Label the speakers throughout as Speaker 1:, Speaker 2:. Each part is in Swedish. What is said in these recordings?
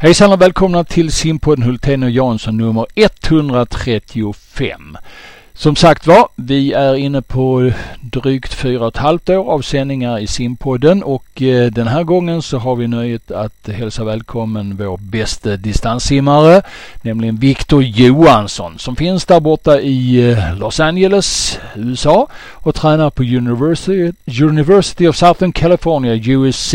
Speaker 1: Hejsan och välkomna till simpodden Hultén och Jansson nummer 135. Som sagt var, vi är inne på drygt fyra och ett halvt år av sändningar i simpodden och eh, den här gången så har vi nöjet att hälsa välkommen vår bästa distanssimmare, nämligen Viktor Johansson som finns där borta i eh, Los Angeles, USA och tränar på University, University of Southern California, USC.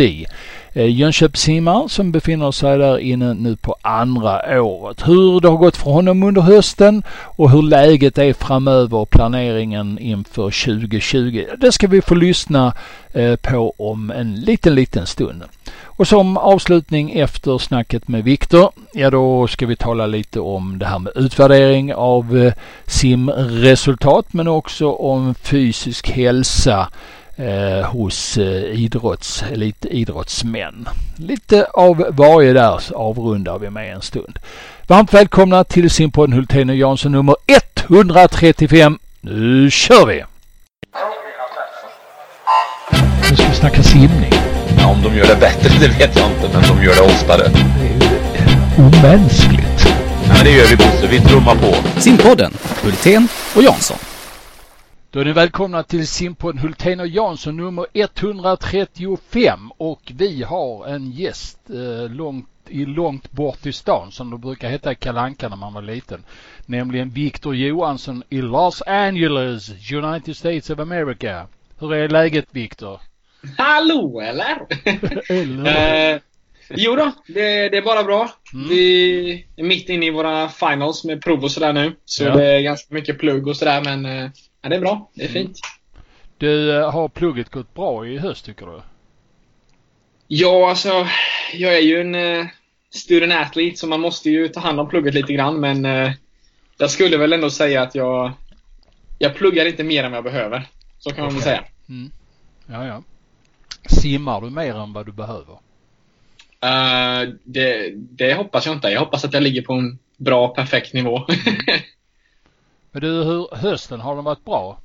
Speaker 1: Eh, Jönköpingssimmaren som befinner sig där inne nu på andra året. Hur det har gått för honom under hösten och hur läget är framöver och planeringen inför 2020. Det ska vi få lyssna eh, på om en liten, liten stund. Och som avslutning efter snacket med Viktor, ja då ska vi tala lite om det här med utvärdering av eh, simresultat men också om fysisk hälsa eh, hos eh, idrotts, elitidrottsmän. Lite av varje där avrundar vi med en stund. Varmt välkomna till simpodden Hultén och Jansson nummer 135. Nu kör vi! Nu ska vi snacka simning.
Speaker 2: Ja, om de gör det bättre, det vet jag inte, men de gör det oftare.
Speaker 1: Det är ju omänskligt.
Speaker 2: Ja, men det gör vi Bosse, vi trummar på.
Speaker 3: Simpodden, Hultén och Jansson.
Speaker 1: Då är ni välkomna till simpodden Hultén och Jansson nummer 135 och vi har en gäst eh, långt, i långt bort i stan som det brukar heta i Kalanka när man var liten. Nämligen Viktor Johansson i Los Angeles, United States of America. Hur är läget Viktor?
Speaker 4: Hallå eller?
Speaker 1: Eller?
Speaker 4: eh, jo då, det, det är bara bra.
Speaker 1: Mm.
Speaker 4: Vi är mitt inne i våra finals med prov och sådär nu. Så
Speaker 1: Ja.
Speaker 4: det är ganska mycket plugg och sådär men eh, ja, det är bra. Det är
Speaker 1: Mm.
Speaker 4: fint.
Speaker 1: Du, eh, har plugget gått bra i höst tycker du?
Speaker 4: Ja, alltså jag är ju en eh, student athlete så man måste ju ta hand om plugget lite grann men eh, jag skulle väl ändå säga att jag jag pluggar inte mer än vad jag behöver. Så kan man väl säga.
Speaker 1: Mm. Ja, ja. Simmar du mer än vad du behöver?
Speaker 4: Eh, det, det hoppas jag inte. Jag hoppas att jag ligger på en bra, perfekt nivå.
Speaker 1: Men du, hur, hösten, har den varit bra?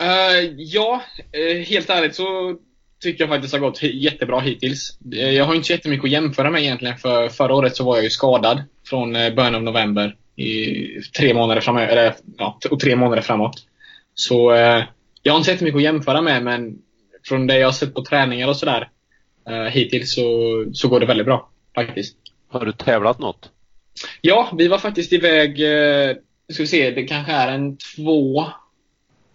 Speaker 4: Eh, ja, eh, helt ärligt så tycker jag faktiskt det har gått jättebra hittills. Eh, jag har inte så jättemycket att jämföra med egentligen för förra året så var jag ju skadad från början av november i tre månader framöver, eller ja, och tre månader framåt. Så eh, jag har inte jättemycket att jämföra med men från det jag har sett på träningar och sådär eh, hittills så, så går det väldigt bra faktiskt.
Speaker 2: Har du tävlat något?
Speaker 4: Ja, vi var faktiskt iväg, eh, ska vi se, det kanske är en två,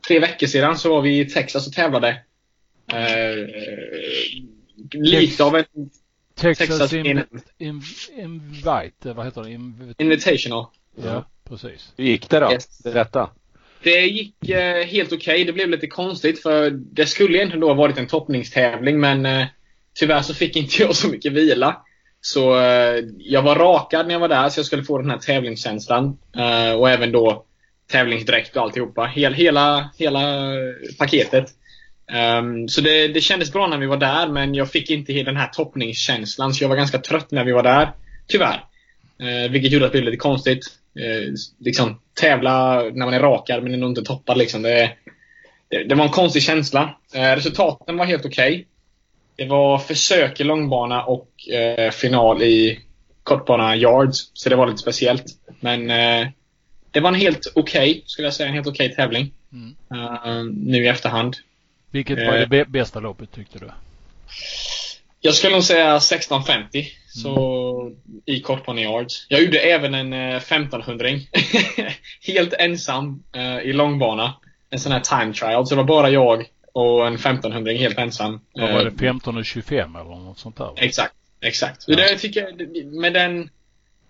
Speaker 4: tre veckor sedan så var vi i Texas och tävlade. Eh, lite av en
Speaker 1: Texas,
Speaker 4: Texas
Speaker 1: in,
Speaker 4: in-
Speaker 1: in, Invite, vad heter det? Inv
Speaker 4: invitational.
Speaker 1: ja, precis.
Speaker 2: Hur gick det då?
Speaker 4: Yes.
Speaker 2: Berätta.
Speaker 4: Det gick eh, helt okej. Det blev lite konstigt för det skulle egentligen då ha varit en toppningstävling men eh, tyvärr så fick inte jag så mycket vila. Så eh, jag var rakad när jag var där så jag skulle få den här tävlingskänslan. Eh, och även då tävlingsdräkt och alltihopa. Hel, hela, hela paketet. Um, så det, det kändes bra när vi var där men jag fick inte hela den här toppningskänslan så jag var ganska trött när vi var där. Tyvärr. Eh, vilket gjorde att det blev lite konstigt. Eh, liksom tävla när man är rakad men ändå inte toppad liksom. Det, det, det var en konstig känsla. Eh, resultaten var helt okej. Det var försök i långbana och eh, final i kortbana yards. Så det var lite speciellt. Men eh, det var en helt okej, skulle jag säga, en helt okej tävling.
Speaker 1: Mm.
Speaker 4: Eh, nu i efterhand.
Speaker 1: Vilket var
Speaker 4: Eh.
Speaker 1: det bä- bästa loppet tyckte du?
Speaker 4: Jag skulle nog säga 1650. Så i kortbana yards. Jag gjorde även en eh, 1500 Helt ensam eh, i långbana. En sån här time trial. Så det var bara jag och en 1500 helt ensam.
Speaker 1: Vad var
Speaker 4: Eh,
Speaker 1: det 15 och 25 eller något sånt där?
Speaker 4: Exakt. Exakt.
Speaker 1: Ja.
Speaker 4: Det tycker jag, med den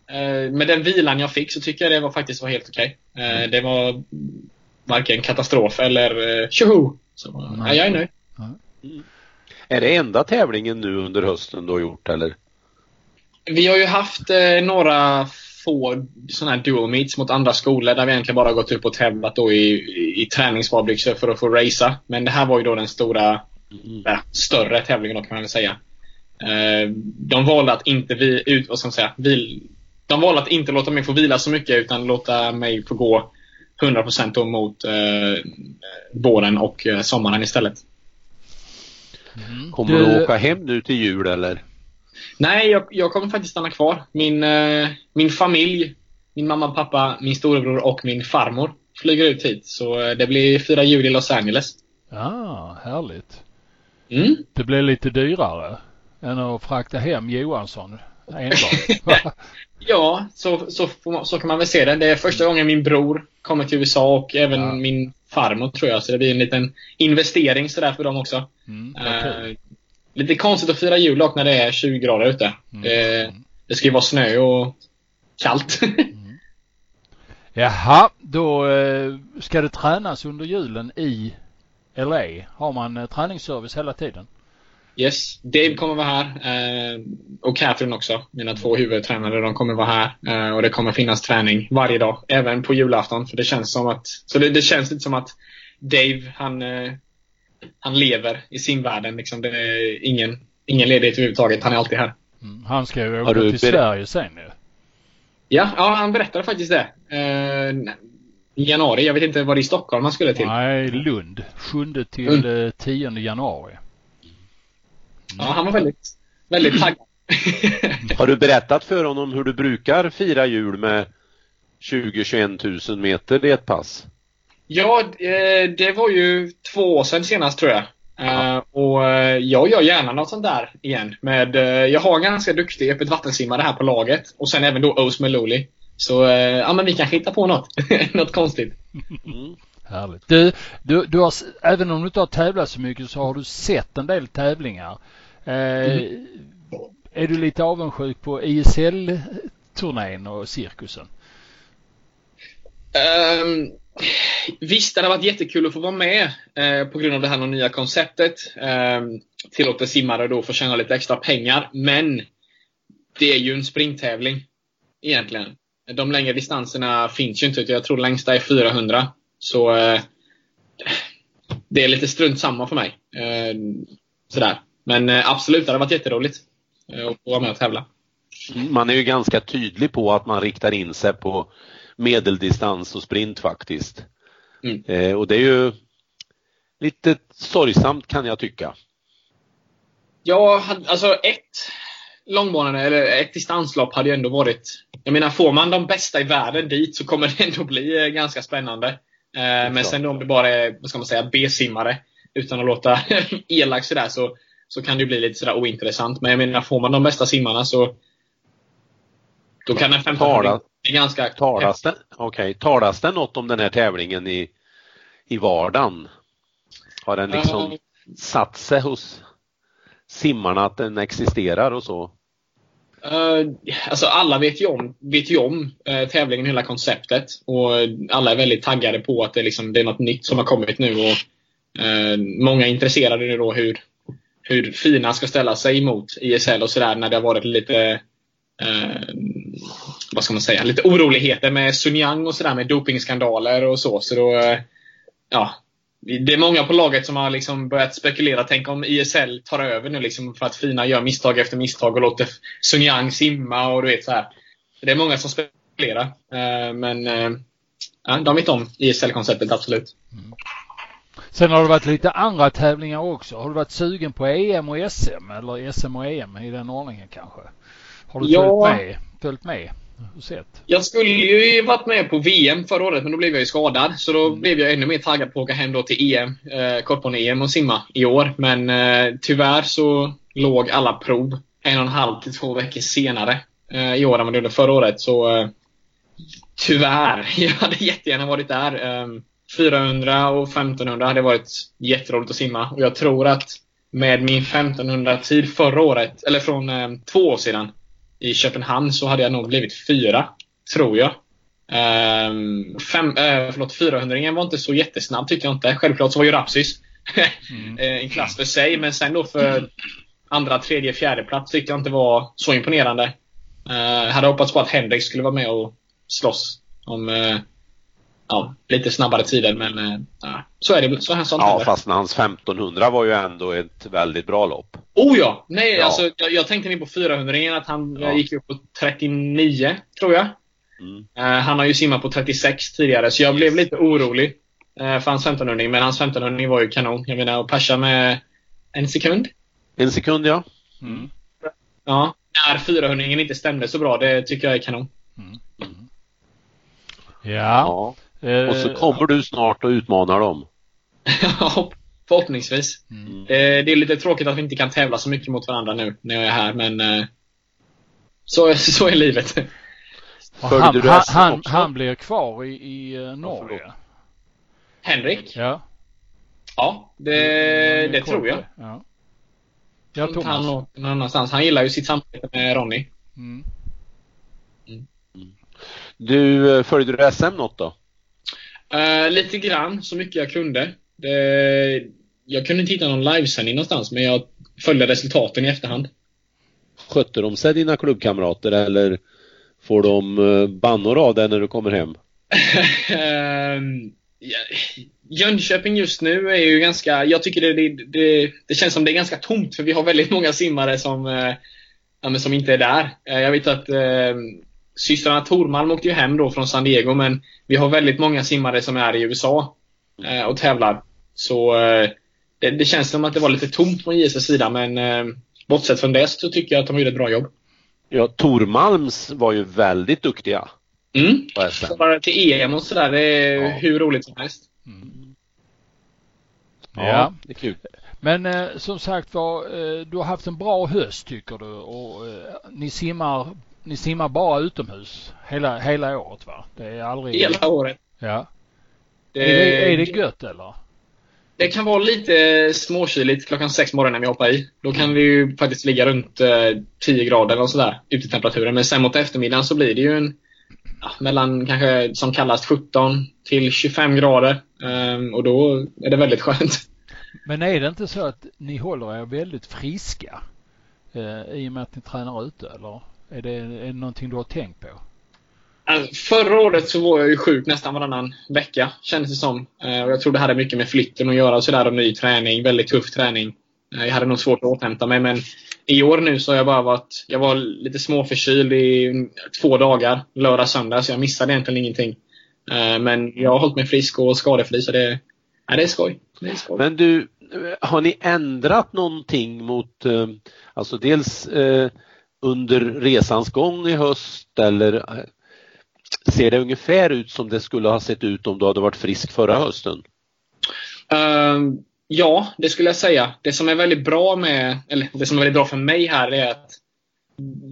Speaker 4: eh, med den vilan jag fick så tycker jag det var faktiskt var helt okej. Eh, Det var varken katastrof eller eh, tjoho! Så
Speaker 1: Nej.
Speaker 4: ja, jag är nöjd.
Speaker 2: Är det enda tävlingen nu under hösten du har gjort eller?
Speaker 4: Vi har ju haft eh, några få sådana här dual meets mot andra skolor där vi egentligen bara gått upp och tävlat då i, i, i träningssparbyxor för att få racea. Men det här var ju då den stora, äh, större tävlingen då kan man väl säga. Eh, de valde att inte vi, ut, vad ska man säga, vil, de valde att inte låta mig få vila så mycket utan låta mig få gå 100% då mot eh, våren och eh, sommaren istället.
Speaker 1: Mm.
Speaker 2: Kommer du åka hem nu till jul eller?
Speaker 4: Nej, jag, jag kommer faktiskt stanna kvar. Min, eh, min familj, min mamma, pappa, min storebror och min farmor flyger ut hit. Så eh, det blir fyra jul i Los Angeles.
Speaker 1: Ja, härligt.
Speaker 4: Mm.
Speaker 1: Det blir lite dyrare än att frakta hem Johansson enbart.
Speaker 4: Ja, så, så, man, så kan man väl se det. Det är första gången min bror kommer till USA och även
Speaker 1: Ja.
Speaker 4: min farmor tror jag. Så det blir en liten investering sådär för dem också.
Speaker 1: Mm.
Speaker 4: Eh, lite konstigt att fira jul dock när det är 20 grader ute.
Speaker 1: Mm.
Speaker 4: Det, det ska ju vara snö och kallt.
Speaker 1: Jaha, då eh, ska det tränas under julen i LA. Har man eh, träningsservice hela tiden?
Speaker 4: yes, Dave kommer vara här. Eh, och Catherine också. Mina två huvudtränare. De kommer vara här. Eh, och det kommer finnas träning varje dag. Även på julafton. För det känns som att Så det, det känns lite som att Dave, han, eh, han lever i simvärlden. Liksom. Det är ingen, ingen ledighet överhuvudtaget. Han är alltid här.
Speaker 1: Mm. Han ska ju
Speaker 2: Har
Speaker 1: åka
Speaker 2: du
Speaker 1: till
Speaker 2: ber-
Speaker 1: Sverige sen ju.
Speaker 4: Ja, ja, han berättade faktiskt det. Eh, I januari. Jag vet inte vad det är i Stockholm han skulle till.
Speaker 1: Nej, Lund. 7 till eh, 10 januari.
Speaker 4: Ja, han var väldigt, väldigt taggad.
Speaker 2: Har du berättat för honom hur du brukar fira jul med 20-21 000 meter i ett pass?
Speaker 4: Ja, eh, det var ju två år sedan senast tror jag. Eh, och eh, jag gör gärna något sånt där igen. Med, jag har en ganska duktig öppet vattensimmare här på laget. Och sen även då Ose Meloli. Så ja, men vi kanske hittar på något. något konstigt.
Speaker 2: Mm.
Speaker 1: Härligt. Du, du, du har, även om du inte har tävlat så mycket så har du sett en del tävlingar. Eh, Är du lite avundsjuk på ISL-turnén och cirkusen?
Speaker 4: Um, visst, det hade varit jättekul att få vara med eh, på grund av det här nya konceptet. Ehm, um, tillåter simmare då få tjäna lite extra pengar. Men det är ju en springtävling egentligen. De längre distanserna finns ju inte. Jag tror längsta är 400. Så eh, det är lite strunt samma för mig. Eh, sådär. Men eh, absolut, det hade varit jätteroligt eh, att få vara med och tävla.
Speaker 2: Man är ju ganska tydlig på att man riktar in sig på medeldistans och sprint faktiskt.
Speaker 4: Mm.
Speaker 2: Eh, och det är ju lite sorgsamt kan jag tycka.
Speaker 4: Ja, alltså ett långbanande eller ett distanslopp hade ju ändå varit... Jag menar, får man de bästa i världen dit så kommer det ändå bli eh, ganska spännande. Eh, men sen om det bara är, vad ska man säga, B-simmare utan att låta elak sådär så, så kan det ju bli lite sådär ointressant. Men jag menar, får man de bästa simmarna så då kan en 15 Bli ganska...
Speaker 2: Talas det, okej, talas det något om den här tävlingen i, i vardagen? Har den liksom
Speaker 4: Eh,
Speaker 2: satt sig hos simmarna att den existerar och så?
Speaker 4: Uh, alltså alla vet ju om, vet ju om eh, tävlingen, hela konceptet. Och alla är väldigt taggade på att det, liksom, det är något nytt som har kommit nu. Och, eh, många är intresserade nu då hur, hur Fina ska ställa sig emot ISL och sådär när det har varit lite eh, vad ska man säga, lite oroligheter med Sun Yang och sådär med dopingskandaler och så. Så då, eh, ja, det är många på laget som har liksom börjat spekulera. Tänk om ISL tar över nu liksom för att Fina gör misstag efter misstag och låter Sun Yang simma och du vet så här. Det är många som spekulerar. Eh, Men eh, ja, de vet om ISL-konceptet, absolut.
Speaker 1: Sen har det varit lite andra tävlingar också. Har du varit sugen på EM och SM eller SM och EM i den ordningen kanske? Har du
Speaker 4: Ja.
Speaker 1: följt med? Följt med sett?
Speaker 4: Jag skulle ju varit med på VM förra året, men då blev jag ju skadad. Så då blev jag ännu mer taggad på att åka hem då till EM, eh, kortbane-EM och simma i år. Men eh, tyvärr så låg alla prov en och en halv till två veckor senare eh, i år än vad det gjorde förra året. Så eh, tyvärr, jag hade jättegärna varit där. Eh, 400 och 1500 hade varit jätteroligt att simma. Och jag tror att med min 1500-tid förra året, eller från eh, två år sedan, i Köpenhamn så hade jag nog blivit fyra, tror jag. Um, fem, eh, förlåt, 400 var inte så jättesnabb tyckte jag inte. Självklart så var ju Rapsis
Speaker 1: Mm.
Speaker 4: en klass för sig, men sen då för andra, tredje, fjärde plats tyckte jag inte var så imponerande. Uh, hade hoppats på att Henrik skulle vara med och slåss om eh, ja, lite snabbare tider, men eh, ja, så är det. Så här sånt
Speaker 2: Ja,
Speaker 4: händer.
Speaker 2: fast hans 1500 var ju ändå ett väldigt bra lopp.
Speaker 4: Oh ja! Nej,
Speaker 2: Ja.
Speaker 4: alltså jag, jag tänkte ner på 400 att han
Speaker 2: Ja.
Speaker 4: gick upp på 39, tror jag.
Speaker 2: Mm.
Speaker 4: Eh, han har ju simmat på 36 tidigare, så jag blev lite orolig eh, för hans 1500 men hans 1500 var ju kanon. Jag menar, att persa med en sekund.
Speaker 2: En sekund ja.
Speaker 1: Mm.
Speaker 4: Ja. när 400 inte stämde så bra. Det tycker jag är kanon. Mm. Mm.
Speaker 1: Ja.
Speaker 2: ja. Och så kommer du snart och utmanar dem.
Speaker 4: Ja, förhoppningsvis. Mm. Det, det, är lite tråkigt att vi inte kan tävla så mycket mot varandra nu när jag är här, men eh, så, så är livet.
Speaker 1: Han, han, han, han, blir kvar i, i eh, Norge?
Speaker 4: Henrik?
Speaker 1: Ja.
Speaker 4: Ja, det, mm, det tror jag.
Speaker 1: Ja.
Speaker 4: Ja, Thomas. Han någon annanstans. Han gillar ju sitt samarbete med Ronny. Mm.
Speaker 2: Mm. Du, eh, följde du SM något då?
Speaker 4: Uh, lite grann, så mycket jag kunde. Det, jag kunde inte hitta någon livesändning någonstans, men jag följde resultaten i efterhand.
Speaker 2: Skötte de sig dina klubbkamrater eller får de eh, bannor av dig när du kommer hem?
Speaker 4: Ehm, Jönköping just nu är ju ganska, jag tycker det, det, det, det, känns som det är ganska tomt för vi har väldigt många simmare som, eh, ja, som inte är där. Eh, jag vet att eh, systrarna Tormalm åkte ju hem då från San Diego men vi har väldigt många simmare som är i USA eh, och tävlar. Så eh, det, det, känns som att det var lite tomt från JSS sida men eh, bortsett från det så tycker jag att de gjorde ett bra jobb.
Speaker 2: Ja, Tormalms var ju väldigt duktiga.
Speaker 4: Mm. Bara till EM och sådär, det är ja. hur roligt som helst. Mm.
Speaker 1: Ja, ja, det är kul. Men eh, som sagt var, eh, du har haft en bra höst tycker du och eh, ni simmar ni simmar bara utomhus hela, hela året va? Det är aldrig...
Speaker 4: Hela året.
Speaker 1: Ja. Det... Är, det, är det gött eller?
Speaker 4: Det kan vara lite småkyligt klockan sex morgonen när vi hoppar i. Då kan vi ju faktiskt ligga runt eh, 10 grader och sådär utetemperaturen. Men sen mot eftermiddagen så blir det ju en ja, mellan kanske som kallas 17 till 25 grader. Um, och då är det väldigt skönt.
Speaker 1: Men är det inte så att ni håller er väldigt friska eh, i och med att ni tränar ute eller? Är det, är det någonting du har tänkt på?
Speaker 4: Alltså, förra året så var jag ju sjuk nästan varannan vecka kändes det som. Uh, och jag tror det hade mycket med flytten att göra och sådär och ny träning. Väldigt tuff träning. Uh, jag hade nog svårt att återhämta mig men i år nu så har jag bara varit, jag var lite småförkyld i två dagar, lördag, söndag, så jag missade egentligen ingenting. Eh, men jag har hållit mig frisk och skadefri så det, ja, det, är skoj. det är skoj.
Speaker 2: Men du, har ni ändrat någonting mot, eh, alltså dels eh, under resans gång i höst eller eh, ser det ungefär ut som det skulle ha sett ut om du hade varit frisk förra hösten?
Speaker 4: Uh, Ja, det skulle jag säga. Det som är väldigt bra med, eller det som är väldigt bra för mig här är att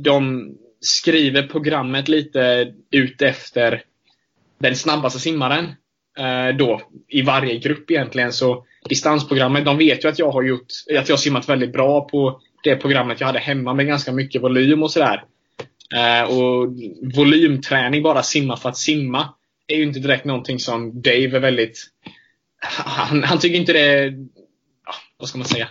Speaker 4: de skriver programmet lite ut efter den snabbaste simmaren. Uh, då, i varje grupp egentligen. Så distansprogrammet, de vet ju att jag har gjort, att jag har simmat väldigt bra på det programmet jag hade hemma med ganska mycket volym och sådär. Eh, och volymträning, bara simma för att simma, är ju inte direkt någonting som Dave är väldigt han, han tycker inte det ja, vad ska man säga?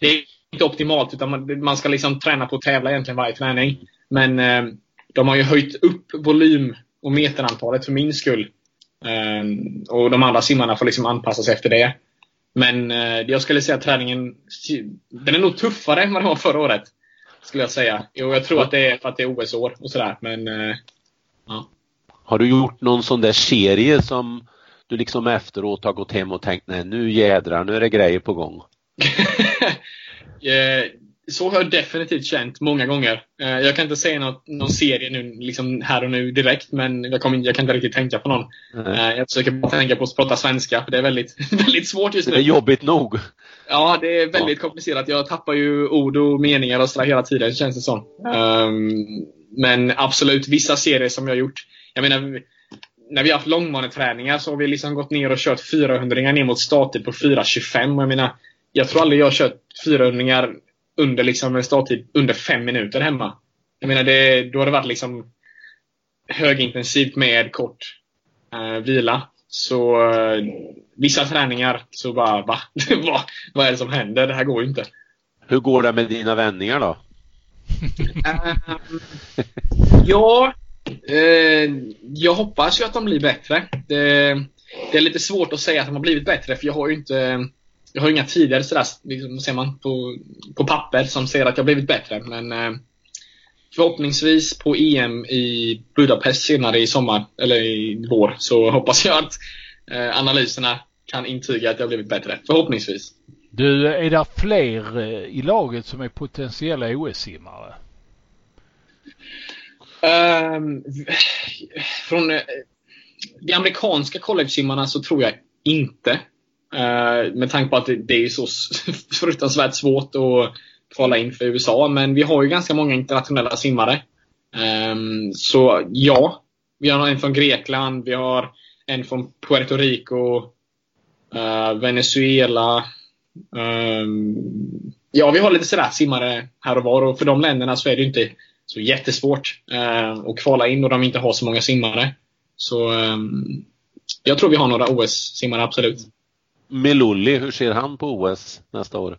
Speaker 4: Det är inte optimalt utan man, man ska liksom träna på att tävla egentligen varje träning. Men eh, de har ju höjt upp volym och meterantalet för min skull. Eh, och de andra simmarna får liksom anpassa sig efter det. Men eh, jag skulle säga att träningen, den är nog tuffare än vad den var förra året. Skulle jag säga. Och jag tror att det är för att det är OS-år och sådär. Men, eh, ja.
Speaker 2: Har du gjort någon sån där serie som du liksom efteråt har gått hem och tänkt nej nu jädrar, nu är det grejer på gång?
Speaker 4: Eh, så har jag definitivt känt många gånger. Eh, jag kan inte säga något, någon serie nu, liksom här och nu direkt, men jag, kommer, jag kan inte riktigt tänka på någon. Mm. Jag försöker bara tänka på att prata svenska, för det är väldigt, väldigt svårt just nu.
Speaker 2: Det är jobbigt nog.
Speaker 4: Ja, det är väldigt ja. komplicerat. Jag tappar ju ord och meningar och sådär hela tiden, känns det som. Um, men absolut, vissa serier som jag har gjort. Jag menar, när vi har haft långbaneträningar så har vi liksom gått ner och kört 400 ner mot starttid på 4.25. Jag menar, jag tror aldrig jag har kört 400 under liksom en starttid under 5 minuter hemma. Jag menar, det, då har det varit liksom högintensivt med kort eh, vila. Så eh, vissa träningar så bara, va? vad, vad är det som händer? Det här går ju inte.
Speaker 2: Hur går det med dina vändningar då?
Speaker 4: uh, ja, Eh, jag hoppas ju att de blir bättre. Det, det, är lite svårt att säga att de har blivit bättre för jag har ju inte jag har inga tider sådär, liksom, ser man, på, på papper som säger att jag blivit bättre. Men eh, förhoppningsvis på EM i Budapest senare i sommar, eller i vår, så hoppas jag att eh, analyserna kan intyga att jag blivit bättre. Förhoppningsvis.
Speaker 1: Du, är det fler i laget som är potentiella OS-simmare?
Speaker 4: Um, från uh, de amerikanska college-simmarna så tror jag inte. Eh, med tanke på att det, det är så fruktansvärt svårt att kvala in för USA. Men vi har ju ganska många internationella simmare. Ehm, så ja, vi har en från Grekland, vi har en från Puerto Rico, eh, Venezuela. Ehm, ja, vi har lite sådär simmare här och var och för de länderna så är det ju inte så jättesvårt uh, att kvala in och de inte har så många simmare. Så ehm, jag tror vi har några OS-simmare, absolut.
Speaker 2: Melulli, hur ser han på OS nästa år?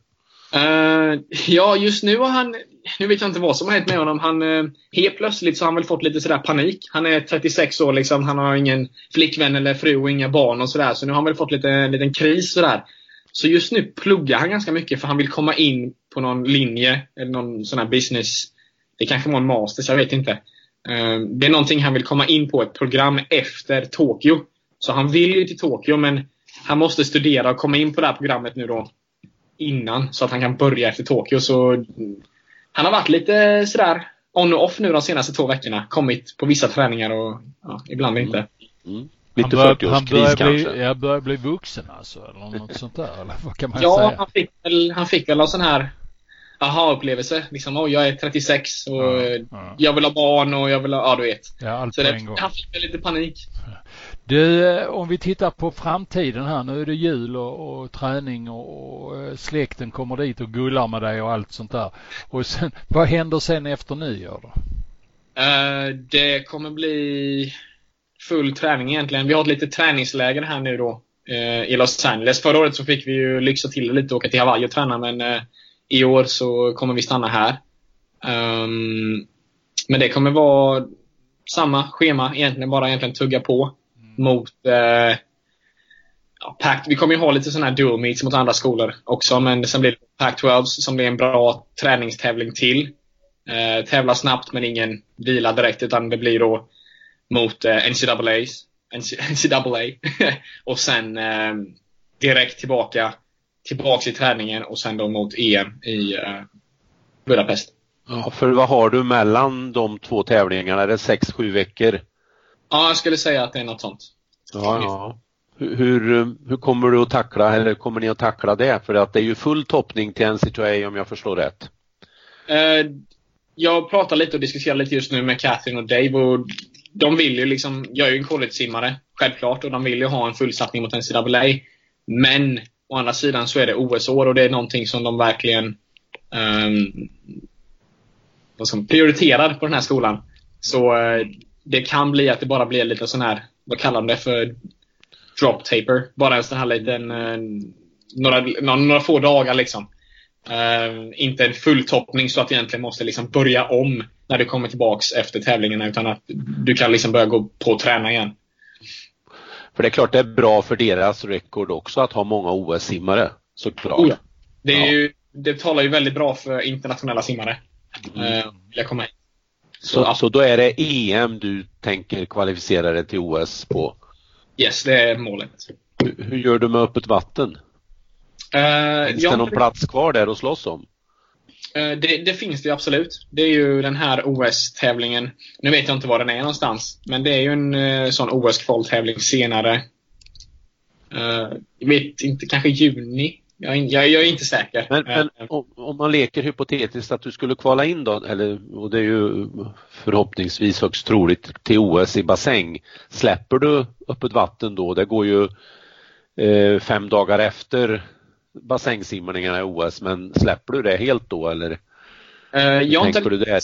Speaker 4: Uh, ja, just nu har han, nu vet jag inte vad som har hänt med honom. Han, uh, helt plötsligt så har han väl fått lite sådär panik. Han är 36 år liksom. Han har ingen flickvän eller fru och inga barn och sådär. Så nu har han väl fått lite, en liten kris sådär. Så just nu pluggar han ganska mycket för han vill komma in på någon linje eller någon sån här business. Det kanske var en master, så jag vet inte. Uh, det är någonting han vill komma in på, ett program efter Tokyo. Så han vill ju till Tokyo men han måste studera och komma in på det här programmet nu då innan så att han kan börja efter Tokyo. Så han har varit lite sådär on och off nu de senaste två veckorna. Kommit på vissa träningar och ja, ibland inte. Mm.
Speaker 2: Mm. Lite 40-årskris kanske?
Speaker 1: Bli, jag börjar bli vuxen alltså, eller något sånt där, eller vad kan man
Speaker 4: ja,
Speaker 1: säga?
Speaker 4: Han fick väl, han fick väl en sån här aha-upplevelse. Liksom, oh, jag är 36 och ja, ja. jag vill ha barn och jag vill ha, ja du vet.
Speaker 1: Ja, allt
Speaker 4: så
Speaker 1: på
Speaker 4: det,
Speaker 1: en gång.
Speaker 4: han fick väl lite panik.
Speaker 1: Du, eh, om vi tittar på framtiden här. Nu är det jul och, och träning och, och, eh, släkten kommer dit och gullar med dig och allt sånt där. Och sen, vad händer sen efter nyår då?
Speaker 4: Uh, det kommer bli full träning egentligen. Vi har ett litet träningsläger här nu då uh, i Los Angeles. Förra året så fick vi ju lyxa till lite och åka till Hawaii och träna men uh, i år så kommer vi stanna här. Um, men det kommer vara samma schema egentligen, bara egentligen tugga på mot eh, ja, Pac Vi kommer ju ha lite sådana här dual meets mot andra skolor också, men sen blir det Pac-12 som blir en bra träningstävling till. Eh, tävla snabbt men ingen vila direkt, utan det blir då mot eh, NCAA's, NCAA och sen eh, direkt tillbaka tillbaks i träningen och sen då mot EM i eh, Budapest.
Speaker 2: Ja, för vad har du mellan de två tävlingarna? Är det 6-7 veckor?
Speaker 4: Ja, jag skulle säga att det är något sånt.
Speaker 2: Ja, ja. Hur, hur, kommer du att tackla, eller kommer ni att tackla det? För att det är ju full toppning till NCAA om jag förstår rätt.
Speaker 4: Uh, jag pratar lite och diskuterar lite just nu med Catherine och Dave och de vill ju liksom, jag är ju en college-simmare, självklart, och de vill ju ha en fullsatsning mot NCAA. Men å andra sidan så är det OS-år och det är någonting som de verkligen um, som prioriterar på den här skolan. Så uh, det kan bli att det bara blir lite sån här, vad kallar de det för? Drop taper. Bara en sån här liten, uh, några, några, några, få dagar liksom. Uh, inte en fulltoppning så att du egentligen måste liksom börja om när du kommer tillbaks efter tävlingarna utan att du kan liksom börja gå på och träna igen.
Speaker 2: För det är klart det är bra för deras rekord också att ha många OS-simmare, såklart.
Speaker 4: Oh ja. Det, är ja. ju, det talar ju väldigt bra för internationella simmare. Mm. Uh, vill jag komma in.
Speaker 2: Så, så, så då är det EM du tänker kvalificera dig till OS på?
Speaker 4: Yes, det är målet.
Speaker 2: Hur, hur gör du med öppet vatten? Uh, finns det någon plats kvar där att slåss om?
Speaker 4: Uh, det, det, finns det absolut. Det är ju den här OS-tävlingen. Nu vet jag inte var den är någonstans. Men det är ju en uh, sån OS-kvaltävling senare. jag vet inte, kanske juni jag, jag, jag, är inte säker.
Speaker 2: Men, men eh, om, om, man leker hypotetiskt att du skulle kvala in då, eller, och det är ju förhoppningsvis högst troligt till OS i bassäng. Släpper du öppet vatten då? Det går ju eh, fem dagar efter bassängsimmarningarna i OS, men släpper du det helt då eller?
Speaker 4: Uh, jag, har inte, du det?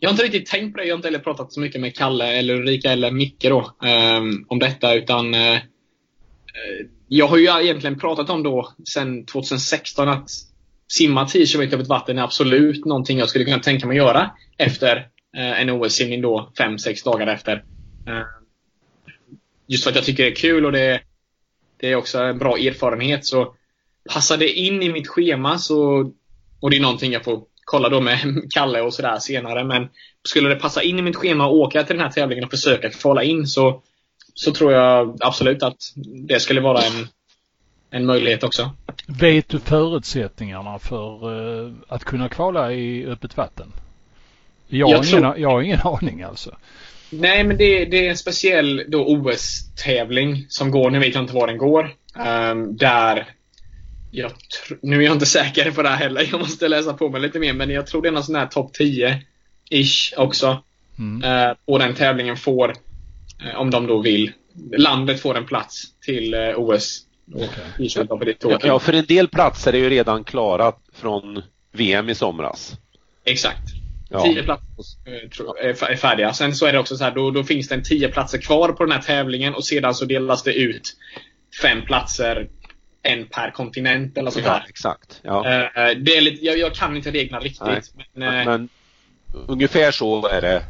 Speaker 4: jag har inte riktigt tänkt på det. Jag har inte heller pratat så mycket med Kalle eller Ulrika eller Micke då, um, om detta utan uh, jag har ju egentligen pratat om då sedan 2016 att simma 10 km över vatten är absolut någonting jag skulle kunna tänka mig göra efter eh, en OS-simning då 5-6 dagar efter. Eh, just för att jag tycker det är kul och det, det är också en bra erfarenhet. Så passar det in i mitt schema så, och det är någonting jag får kolla då med Kalle och sådär senare, men skulle det passa in i mitt schema att åka till den här tävlingen och försöka kvala in så så tror jag absolut att det skulle vara en, en möjlighet också.
Speaker 1: Vet du förutsättningarna för uh, att kunna kvala i öppet vatten? Jag,
Speaker 4: Jag
Speaker 1: har ingen,
Speaker 4: tror-
Speaker 1: jag har ingen aning alltså.
Speaker 4: Nej, men det, det är en speciell då OS-tävling som går, nu vet jag inte var den går. ehm, där jag nu är jag inte säker på det här heller, jag måste läsa på mig lite mer, men jag tror det är någon sån här topp 10-ish också.
Speaker 1: Mm.
Speaker 4: Eh, och den tävlingen får, om de då vill, landet får en plats till eh, OS. I
Speaker 2: Ja, ja, för en del platser är ju redan klara från VM i somras.
Speaker 4: Exakt.
Speaker 2: Ja.
Speaker 4: Tio platser eh, är fär- är färdiga. Sen så är det också så här, då, då finns det en tio platser kvar på den här tävlingen och sedan så delas det ut fem platser, en per kontinent eller sånt
Speaker 2: Ja,
Speaker 4: där.
Speaker 2: exakt. Ja.
Speaker 4: Eh, Det är lite, jag, jag kan inte reglerna riktigt. Men, eh,
Speaker 2: Men ungefär så är det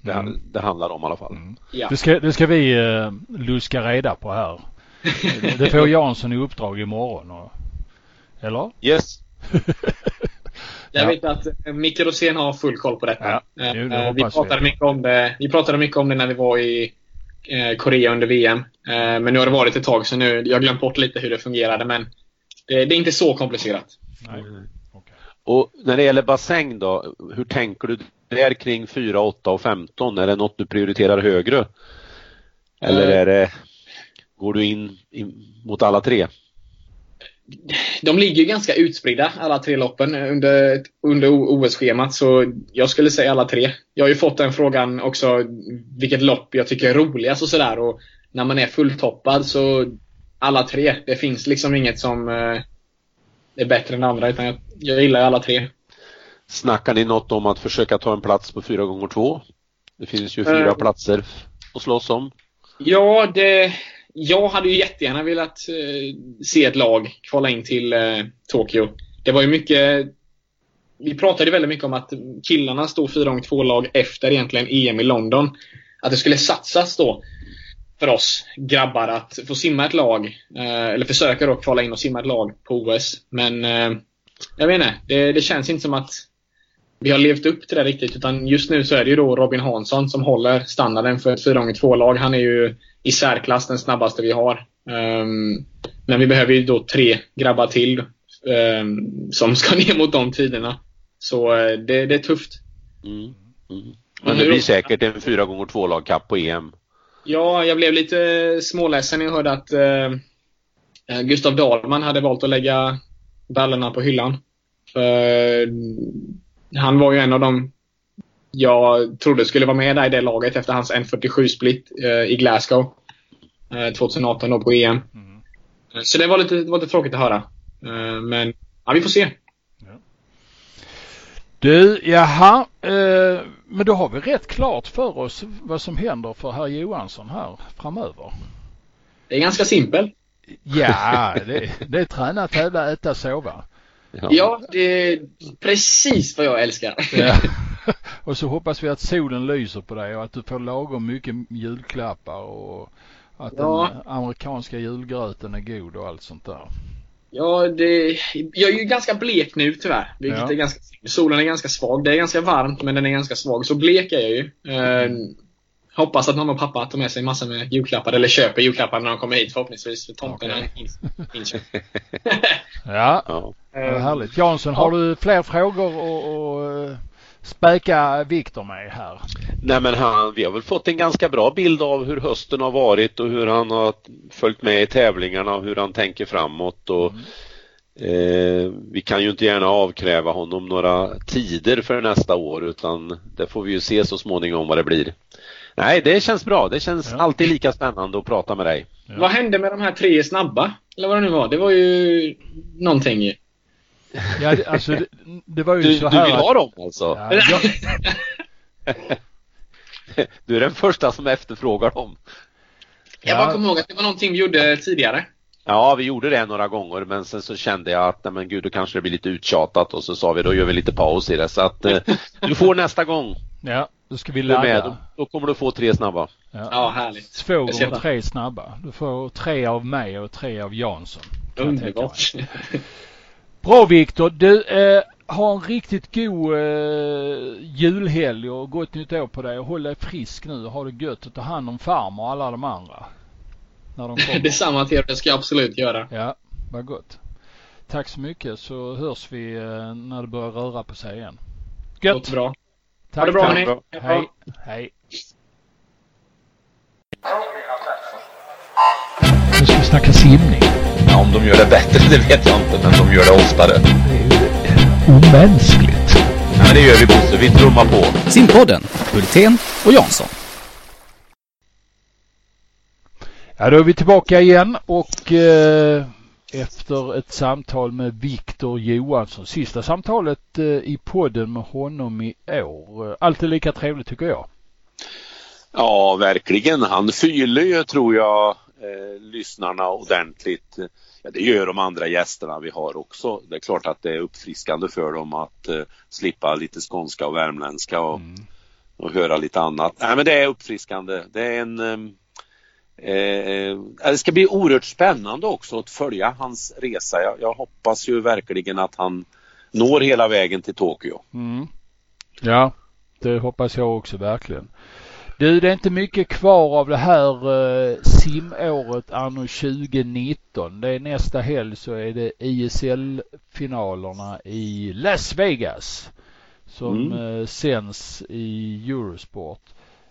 Speaker 2: det,
Speaker 1: Mm.
Speaker 2: det handlar om i alla fall.
Speaker 1: Mm.
Speaker 4: ja.
Speaker 1: Det, ska, det ska vi uh, luska reda på här. Det- får Jansson i uppdrag imorgon. Och, eller?
Speaker 2: Yes.
Speaker 4: Jag
Speaker 1: Ja.
Speaker 4: vet att eh, Micke Rosén har full koll på detta.
Speaker 1: Ja,
Speaker 4: Eh,
Speaker 1: det
Speaker 4: vi, pratade
Speaker 1: vi.
Speaker 4: Mycket om det, vi pratade mycket om det när vi var i Korea under VM. Men nu har det varit ett tag så nu jag har glömt bort lite hur det fungerade men det, det är inte så komplicerat.
Speaker 1: Nej.
Speaker 2: Och när det gäller bassäng då, hur tänker du där kring 4, 8 och 15? Är det något du prioriterar högre? Eller är det, går du in, in mot alla tre?
Speaker 4: De ligger ju ganska utspridda alla tre loppen under, under OS-schemat så jag skulle säga alla tre. Jag har ju fått den frågan också vilket lopp jag tycker är roligast och sådär och när man är fulltoppad så alla tre. Det finns liksom inget som eh, är bättre än det andra utan jag, jag gillar ju alla tre.
Speaker 2: Snackar ni något om att försöka ta en plats på 4 gånger 2 Det finns ju fyra
Speaker 4: Eh.
Speaker 2: platser att slåss om.
Speaker 4: Ja, det, jag hade ju jättegärna velat eh, se ett lag kvala in till eh, Tokyo. Det var ju mycket vi pratade väldigt mycket om att killarna stod 4 gånger 2 lag efter egentligen EM i London. Att det skulle satsas då för oss grabbar att få simma ett lag, eller försöka då kvala in och simma ett lag på OS. Men jag vet inte, det, det känns inte som att vi har levt upp till det riktigt. Utan just nu så är det ju då Robin Hansson som håller standarden för ett 4 gånger 2 lag Han är ju i särklass den snabbaste vi har. Ehm, men vi behöver ju då tre grabbar till ehm, som ska ner mot de tiderna. Så eh, det, det är tufft.
Speaker 2: Mm. Mm.
Speaker 4: Men
Speaker 2: det blir säkert en 4 gånger 2 lagkapp på EM.
Speaker 4: Ja, jag blev lite småledsen när jag hörde att eh, Gustav Dahlman hade valt att lägga brallorna på hyllan. För han var ju en av dem jag trodde skulle vara med där i det laget efter hans 1.47-split eh, i Glasgow. Eh, 2018 då på EM.
Speaker 1: Mm.
Speaker 4: Eh, Så det var lite, det var lite tråkigt att höra. Eh, men ja, vi får se.
Speaker 1: Du, jaha. Eh, men då har vi rätt klart för oss vad som händer för herr Johansson här framöver.
Speaker 4: Det är ganska simpelt.
Speaker 1: Ja, det, det är träna, tävla, äta, sova.
Speaker 4: Ja, det är precis vad jag älskar.
Speaker 1: Ja. Och så hoppas vi att solen lyser på dig och att du får lagom mycket julklappar och att
Speaker 4: Ja.
Speaker 1: den amerikanska julgröten är god och allt sånt där.
Speaker 4: Ja, det, jag är ju ganska blek nu tyvärr. Vilket
Speaker 1: Ja.
Speaker 4: är ganska, solen är ganska svag. Det är ganska varmt men den är ganska svag. Så blek är jag ju. Eh, hoppas att mamma och pappa tar med sig massor med julklappar. Eller köper julklappar när de kommer hit förhoppningsvis. För tomten
Speaker 1: Okej.
Speaker 4: är ju.
Speaker 1: Ja,
Speaker 2: Ja.
Speaker 1: det var härligt. Jansson, har du fler frågor att späka Viktor med här?
Speaker 2: Nej men han, vi har väl fått en ganska bra bild av hur hösten har varit och hur han har följt med i tävlingarna och hur han tänker framåt och eh, vi kan ju inte gärna avkräva honom några tider för nästa år utan det får vi ju se så småningom vad det blir. Nej, det känns bra. Det känns
Speaker 1: Ja.
Speaker 2: alltid lika spännande att prata med dig.
Speaker 1: Ja.
Speaker 4: Vad hände med de här tre snabba? Eller vad det nu var. Det var ju någonting ju.
Speaker 1: Ja, det, alltså det, det var ju
Speaker 2: Du,
Speaker 1: så
Speaker 2: du
Speaker 1: här
Speaker 2: vill
Speaker 1: att-
Speaker 2: ha dem alltså?
Speaker 1: Ja, jag,
Speaker 2: Du är den första som efterfrågar dem.
Speaker 4: Jag
Speaker 1: Ja.
Speaker 4: bara kommer ihåg att det var någonting vi gjorde tidigare.
Speaker 2: Ja, vi gjorde det några gånger men sen så kände jag att nej men gud, då kanske det blir lite uttjatat och så sa vi då gör vi lite paus i det så att eh, du får nästa gång
Speaker 1: ja, då ska vi
Speaker 2: du är med.
Speaker 1: ladda.
Speaker 2: Då, kommer du få tre snabba.
Speaker 1: Ja.
Speaker 4: Ja, härligt.
Speaker 1: Två gånger
Speaker 4: det.
Speaker 1: tre snabba. Du får tre av mig och tre av Jansson.
Speaker 4: Underbart.
Speaker 1: Bra Viktor. Du, eh, ha en riktigt god eh, julhelg och gott nytt år på dig och håll dig frisk nu och ha det gött och ta hand om farmor och alla de andra. När de kommer.
Speaker 4: Detsamma till er. Det ska jag absolut göra.
Speaker 1: Ja, vad gott. Tack så mycket så hörs vi eh, när det börjar röra på sig igen. Gött!
Speaker 4: Låter bra. Ha det bra
Speaker 1: tack.
Speaker 4: hörni.
Speaker 1: Hej. Hej. Nu ska vi snacka simning.
Speaker 5: Ja, om de gör det bättre, det vet jag inte, men de gör det oftare.
Speaker 1: Det är omänskligt.
Speaker 5: Ja, men det gör vi Bosse, vi trummar på.
Speaker 3: Simpodden, Hultén och Jansson.
Speaker 1: Ja, då är vi tillbaka igen och eh, efter ett samtal med Viktor Johansson. Sista samtalet eh, i podden med honom i år. Eh, Alltid lika trevligt tycker jag.
Speaker 2: Ja, verkligen. Han fyller ju, tror jag, eh, lyssnarna ordentligt. Ja, det gör de andra gästerna vi har också. Det är klart att det är uppfriskande för dem att eh, slippa lite skånska och värmländska och,
Speaker 1: Mm.
Speaker 2: och höra lite annat. Nej, men det är uppfriskande. Det är en ehm, Eh, det ska bli oerhört spännande också att följa hans resa. Jag, jag hoppas ju verkligen att han når hela vägen till Tokyo.
Speaker 1: Mm. Ja, det hoppas jag också verkligen. Du, det är inte mycket kvar av det här eh, simåret anno 2019. Det är nästa helg så är det ISL-finalerna i Las Vegas som
Speaker 2: Mm.
Speaker 1: eh, sänds i Eurosport.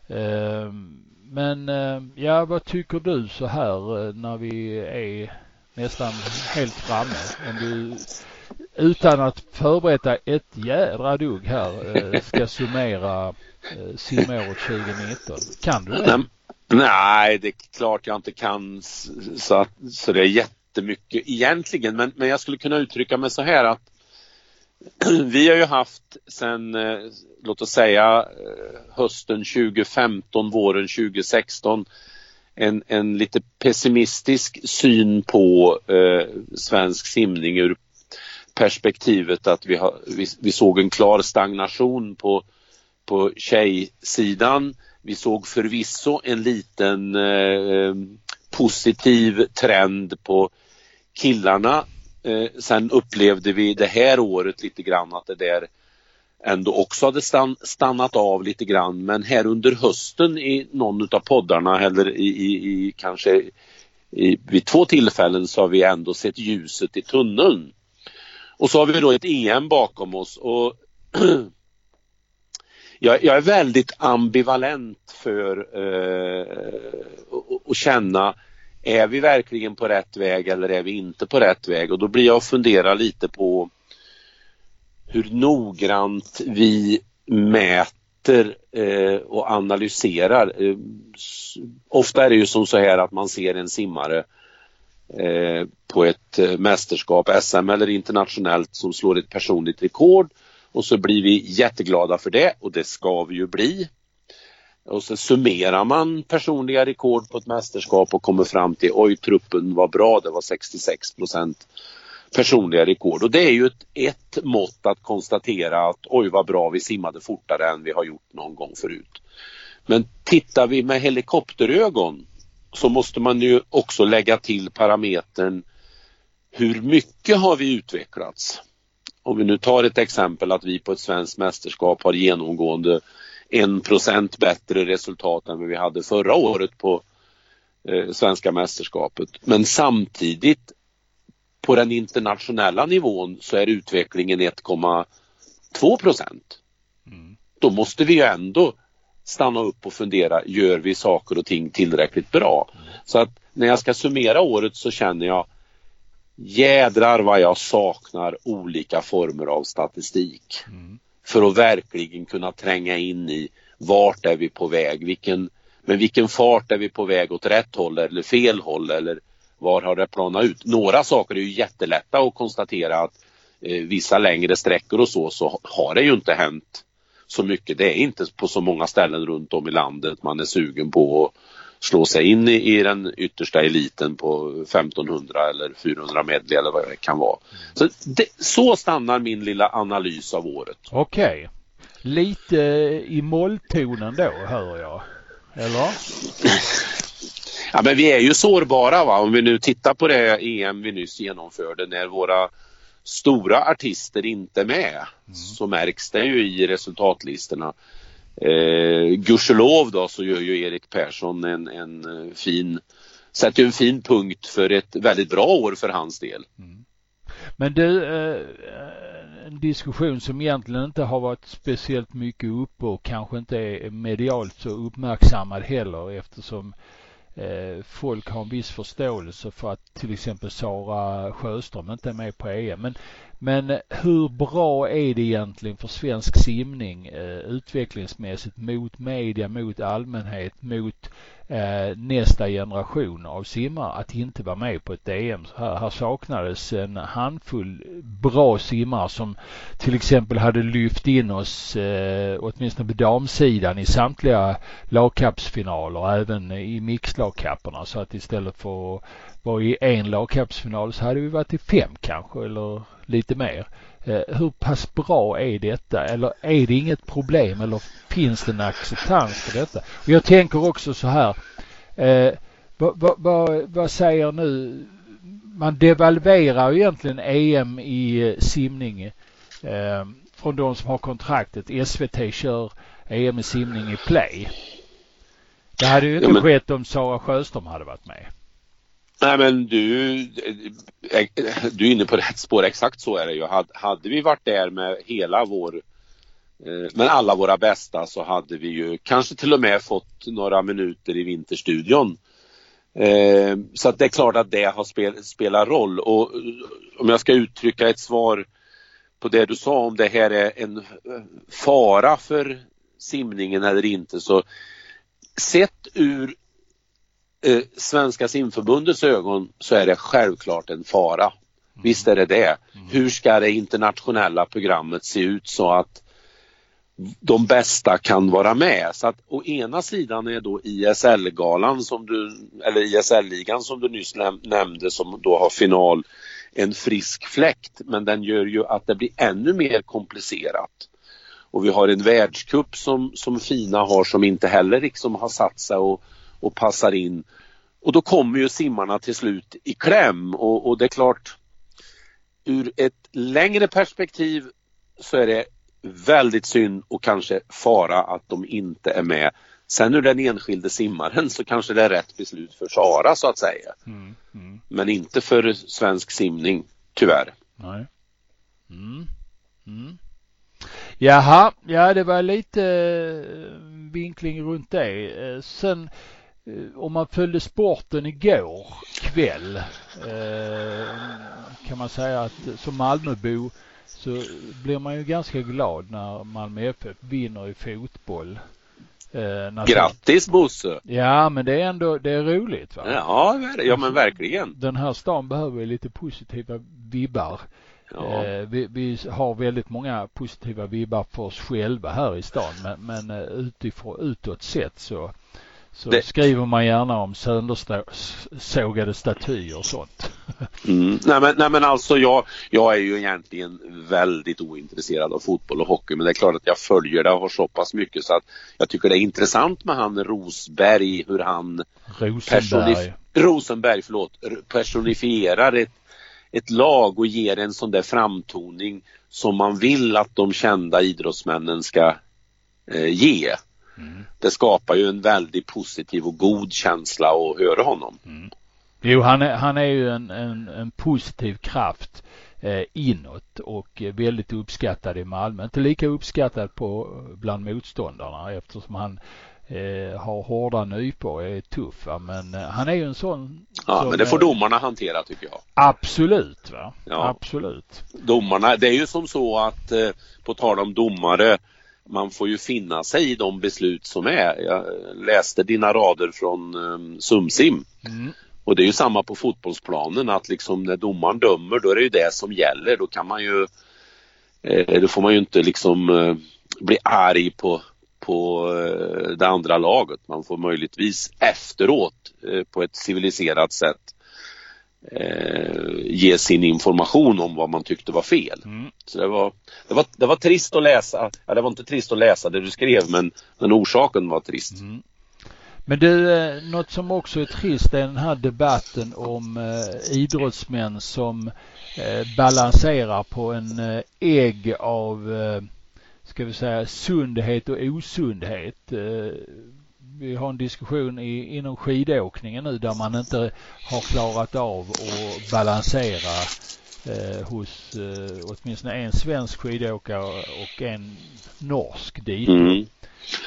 Speaker 1: Eh, men eh, ja, vad tycker du så här eh, när vi är nästan helt framme? Om du utan att förbereda ett jädra dugg här eh, ska summera simåret 2019. Kan du det?
Speaker 2: Nej, det är klart jag inte kan så, att, så det är jättemycket egentligen. Men, men jag skulle kunna uttrycka mig så här att vi har ju haft sedan låt oss säga eh, hösten 2015, våren 2016 en, en lite pessimistisk syn på eh, svensk simning ur perspektivet att vi, har, vi, vi såg en klar stagnation på, på tjejsidan. Vi såg förvisso en liten eh, positiv trend på killarna. Eh, sen upplevde vi det här året lite grann att det där ändå också hade stann, stannat av lite grann men här under hösten i någon utav poddarna eller i, i, i kanske i, vid två tillfällen så har vi ändå sett ljuset i tunneln. Och så har vi då ett EM bakom oss och jag, jag är väldigt ambivalent för eh, att känna är vi verkligen på rätt väg eller är vi inte på rätt väg? Och då blir jag och funderar lite på hur noggrant vi mäter eh, och analyserar. Eh, ofta är det ju som så här att man ser en simmare eh, på ett eh, mästerskap, SM eller internationellt som slår ett personligt rekord och så blir vi jätteglada för det och det ska vi ju bli. Och så summerar man personliga rekord på ett mästerskap och kommer fram till oj truppen var bra, det var 66 procent personliga rekord och det är ju ett, ett mått att konstatera att oj vad bra vi simmade fortare än vi har gjort någon gång förut. Men tittar vi med helikopterögon så måste man ju också lägga till parametern hur mycket har vi utvecklats? Om vi nu tar ett exempel att vi på ett svenskt mästerskap har genomgående 1 bättre resultat än vad vi hade förra året på eh, svenska mästerskapet. Men samtidigt på den internationella nivån så är utvecklingen 1,2 procent.
Speaker 1: Mm.
Speaker 2: Då måste vi ju ändå stanna upp och fundera, gör vi saker och ting tillräckligt bra? Så att när jag ska summera året så känner jag jädrar vad jag saknar olika former av statistik.
Speaker 1: Mm.
Speaker 2: För att verkligen kunna tränga in i vart är vi på väg, vilken, med vilken fart är vi på väg åt rätt håll eller fel håll eller var har det planat ut? Några saker är ju jättelätta att konstatera att eh, vissa längre sträckor och så, så har det ju inte hänt så mycket. Det är inte på så många ställen runt om i landet man är sugen på att slå sig in i, i den yttersta eliten på 1500 eller 400 medley eller vad det kan vara. Så, det, så stannar min lilla analys av året.
Speaker 1: Okej. Lite i molltonen då hör jag. Eller?
Speaker 2: Ja, men vi är ju sårbara va? om vi nu tittar på det EM vi nyss genomförde när våra stora artister inte är med så märks det ju i resultatlistorna. Eh, gudskelov då så gör ju Erik Persson en, en eh, fin, sätter ju en fin punkt för ett väldigt bra år för hans del.
Speaker 1: Men du, eh, en diskussion som egentligen inte har varit speciellt mycket uppe och kanske inte är medialt så uppmärksammad heller eftersom Eh, folk har en viss förståelse för att till exempel Sara Sjöström inte är med på EM. Men, men hur bra är det egentligen för svensk simning eh, utvecklingsmässigt mot media, mot allmänhet, mot eh, nästa generation av simmare att inte vara med på ett DM. Här, här saknades en handfull bra simmare som till exempel hade lyft in oss eh, åtminstone på damsidan i samtliga lagkappsfinaler även i mixlagkapperna så att istället för att vara i en lagkappsfinal så hade vi varit i fem kanske eller lite mer. Eh, hur pass bra är detta eller är det inget problem eller finns det en acceptans för detta? Och jag tänker också så här. Eh, vad, vad, vad, vad säger nu? Man devalverar ju egentligen EM i eh, simning eh, från de som har kontraktet. SVT kör EM i simning i play. Det hade ju inte ja, men... skett om Sara Sjöström hade varit med.
Speaker 2: Nej men du, eh, eh, du är inne på rätt spår, exakt så är det ju. Hade vi varit där med hela vår, eh, med alla våra bästa så hade vi ju kanske till och med fått några minuter i Vinterstudion. Så att det är klart att det har spel, spelat roll och om jag ska uttrycka ett svar på det du sa om det här är en fara för simningen eller inte så sett ur eh, Svenska simförbundets ögon så är det självklart en fara. Mm. Visst är det det. Mm. Hur ska det internationella programmet se ut så att de bästa kan vara med. Så att å ena sidan är då ISL-galan som du, eller ISL-ligan som du nyss nämnde som då har final en frisk fläkt men den gör ju att det blir ännu mer komplicerat. Och vi har en världskupp som, som Fina har som inte heller liksom har satt sig och och passar in. Och då kommer ju simmarna till slut i kläm och, och det är klart ur ett längre perspektiv så är det väldigt synd och kanske fara att de inte är med. Sen ur den enskilde simmaren så kanske det är rätt beslut för Sara så att säga. Mm, mm. Men inte för svensk simning, tyvärr.
Speaker 1: Nej. Mm, mm. Jaha, ja det var lite eh, vinkling runt det. Eh, sen om man följde sporten igår kväll eh, kan man säga att som Malmöbo så blir man ju ganska glad när Malmö FF vinner i fotboll.
Speaker 2: Eh, Grattis Bosse!
Speaker 1: Ja men det är ändå, det är roligt va?
Speaker 2: Ja, ja men verkligen.
Speaker 1: Den här stan behöver lite positiva vibbar. Ja. vi, vi, har väldigt många positiva vibbar för oss själva här i stan men, men utifrån, utåt sett så så det... skriver man gärna om söndersågade statyer och sånt.
Speaker 2: Mm. Nej, men, nej men alltså jag, jag är ju egentligen väldigt ointresserad av fotboll och hockey men det är klart att jag följer det och har så pass mycket så att jag tycker det är intressant med han Rosberg hur han
Speaker 1: Rosenberg, personif-
Speaker 2: Rosenberg förlåt, personifierar ett, ett lag och ger en sån där framtoning som man vill att de kända idrottsmännen ska eh, ge. Mm. Det skapar ju en väldigt positiv och god känsla att höra honom. Mm.
Speaker 1: Jo, han är, han är ju en, en, en positiv kraft eh, inåt och väldigt uppskattad i Malmö. Inte lika uppskattad på bland motståndarna eftersom han eh, har hårda nypor och är tuff. Va? Men eh, han är ju en sån.
Speaker 2: Ja, men det får domarna hantera tycker jag.
Speaker 1: Absolut, va? Ja. Absolut.
Speaker 2: Domarna, det är ju som så att eh, på tal om domare man får ju finna sig i de beslut som är. Jag läste dina rader från um, Sumsim. Mm. Och det är ju samma på fotbollsplanen att liksom när domaren dömer då är det ju det som gäller. Då kan man ju eh, då får man ju inte liksom eh, bli arg på, på eh, det andra laget. Man får möjligtvis efteråt eh, på ett civiliserat sätt eh, ge sin information om vad man tyckte var fel. Mm. Så det var, det, var, det var trist att läsa, ja, det var inte trist att läsa det du skrev men, men orsaken var trist. Mm.
Speaker 1: Men du, eh, något som också är trist är den här debatten om eh, idrottsmän som eh, balanserar på en eh, ägg av, eh, ska vi säga, sundhet och osundhet. Eh, vi har en diskussion i, inom skidåkningen nu där man inte har klarat av att balansera eh, hos eh, åtminstone en svensk skidåkare och en norsk dito. Mm.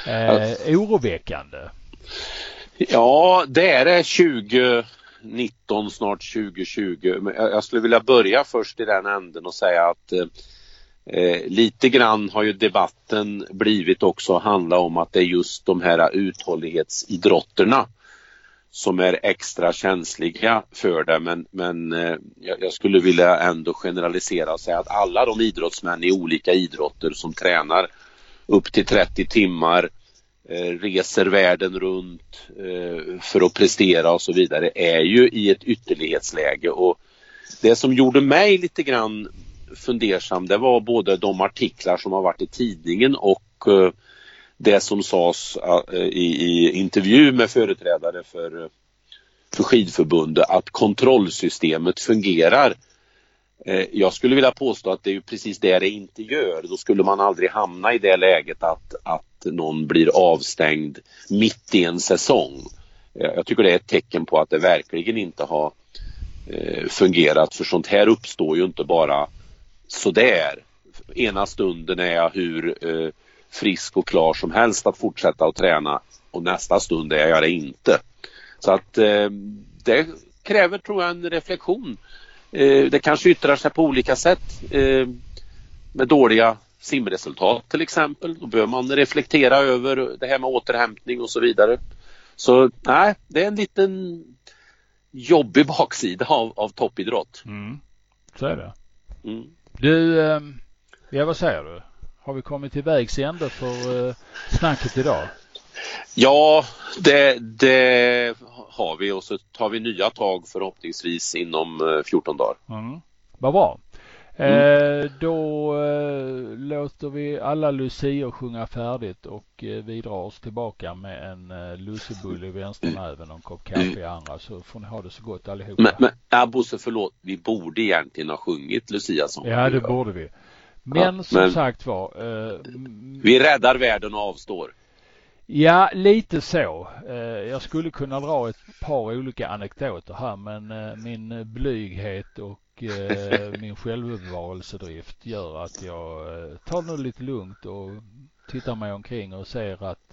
Speaker 1: Eh, oroväckande.
Speaker 2: Ja, det är det 2019, snart 2020. Men jag skulle vilja börja först i den änden och säga att eh, lite grann har ju debatten blivit också handla om att det är just de här uthållighetsidrotterna som är extra känsliga för det. Men, men eh, jag skulle vilja ändå generalisera och säga att alla de idrottsmän i olika idrotter som tränar upp till 30 timmar eh, reser världen runt eh, för att prestera och så vidare är ju i ett ytterlighetsläge. Och det som gjorde mig lite grann fundersam det var både de artiklar som har varit i tidningen och eh, det som sades eh, i, i, intervju med företrädare för, eh, för skidförbundet att kontrollsystemet fungerar. Jag skulle vilja påstå att det är precis det det inte gör. Då skulle man aldrig hamna i det läget att, att någon blir avstängd mitt i en säsong. Jag tycker det är ett tecken på att det verkligen inte har fungerat för sånt här uppstår ju inte bara sådär. Ena stunden är jag hur frisk och klar som helst att fortsätta att träna och nästa stund är jag det inte. Så att eh, det kräver tror jag en reflektion. Eh, det kanske yttrar sig på olika sätt eh, med dåliga simresultat till exempel. Då bör man reflektera över det här med återhämtning och så vidare. Så nej, det är en liten jobbig baksida av, av toppidrott.
Speaker 1: Mm. Så är det. Mm. Du, eh, ja vad säger du? Har vi kommit till vägs ände för uh, snacket idag?
Speaker 2: Ja, det, det, har vi och så tar vi nya tag förhoppningsvis inom uh, eh, 14 dagar.
Speaker 1: Mm. Vad bra. Mm. Eh, då eh, låter vi alla lucior sjunga färdigt och eh, vi drar oss tillbaka med en eh, lussebulle i vänsternäven och en kopp kaffe i andra så får ni ha det så gott allihopa.
Speaker 2: Men, men ja, Bosse förlåt, vi borde egentligen ha sjungit Lucia som
Speaker 1: Ja det borde vi. Men ja, som men sagt var. Eh,
Speaker 2: vi räddar världen och avstår.
Speaker 1: Ja, lite så. Eh, jag skulle kunna dra ett par olika anekdoter här men eh, min blyghet och eh, min självbevarelsedrift gör att jag tar det lite lugnt och tittar mig omkring och ser att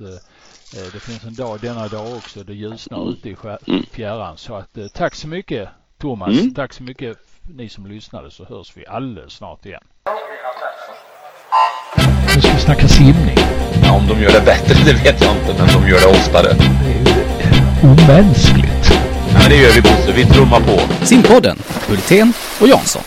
Speaker 1: det finns en dag denna dag också. Det ljusnar ute i mm. fjärran. Så att tack så mycket Thomas. Mm. Tack så mycket ni som lyssnade så hörs vi alldeles snart igen. Nu ska vi snacka simning.
Speaker 5: Om de gör det bättre det vet jag inte, men de gör det oftare. Det
Speaker 1: är omänskligt.
Speaker 5: Ja, men det gör vi Bosse, vi trummar på.
Speaker 3: Simpodden, Hultén och Jansson.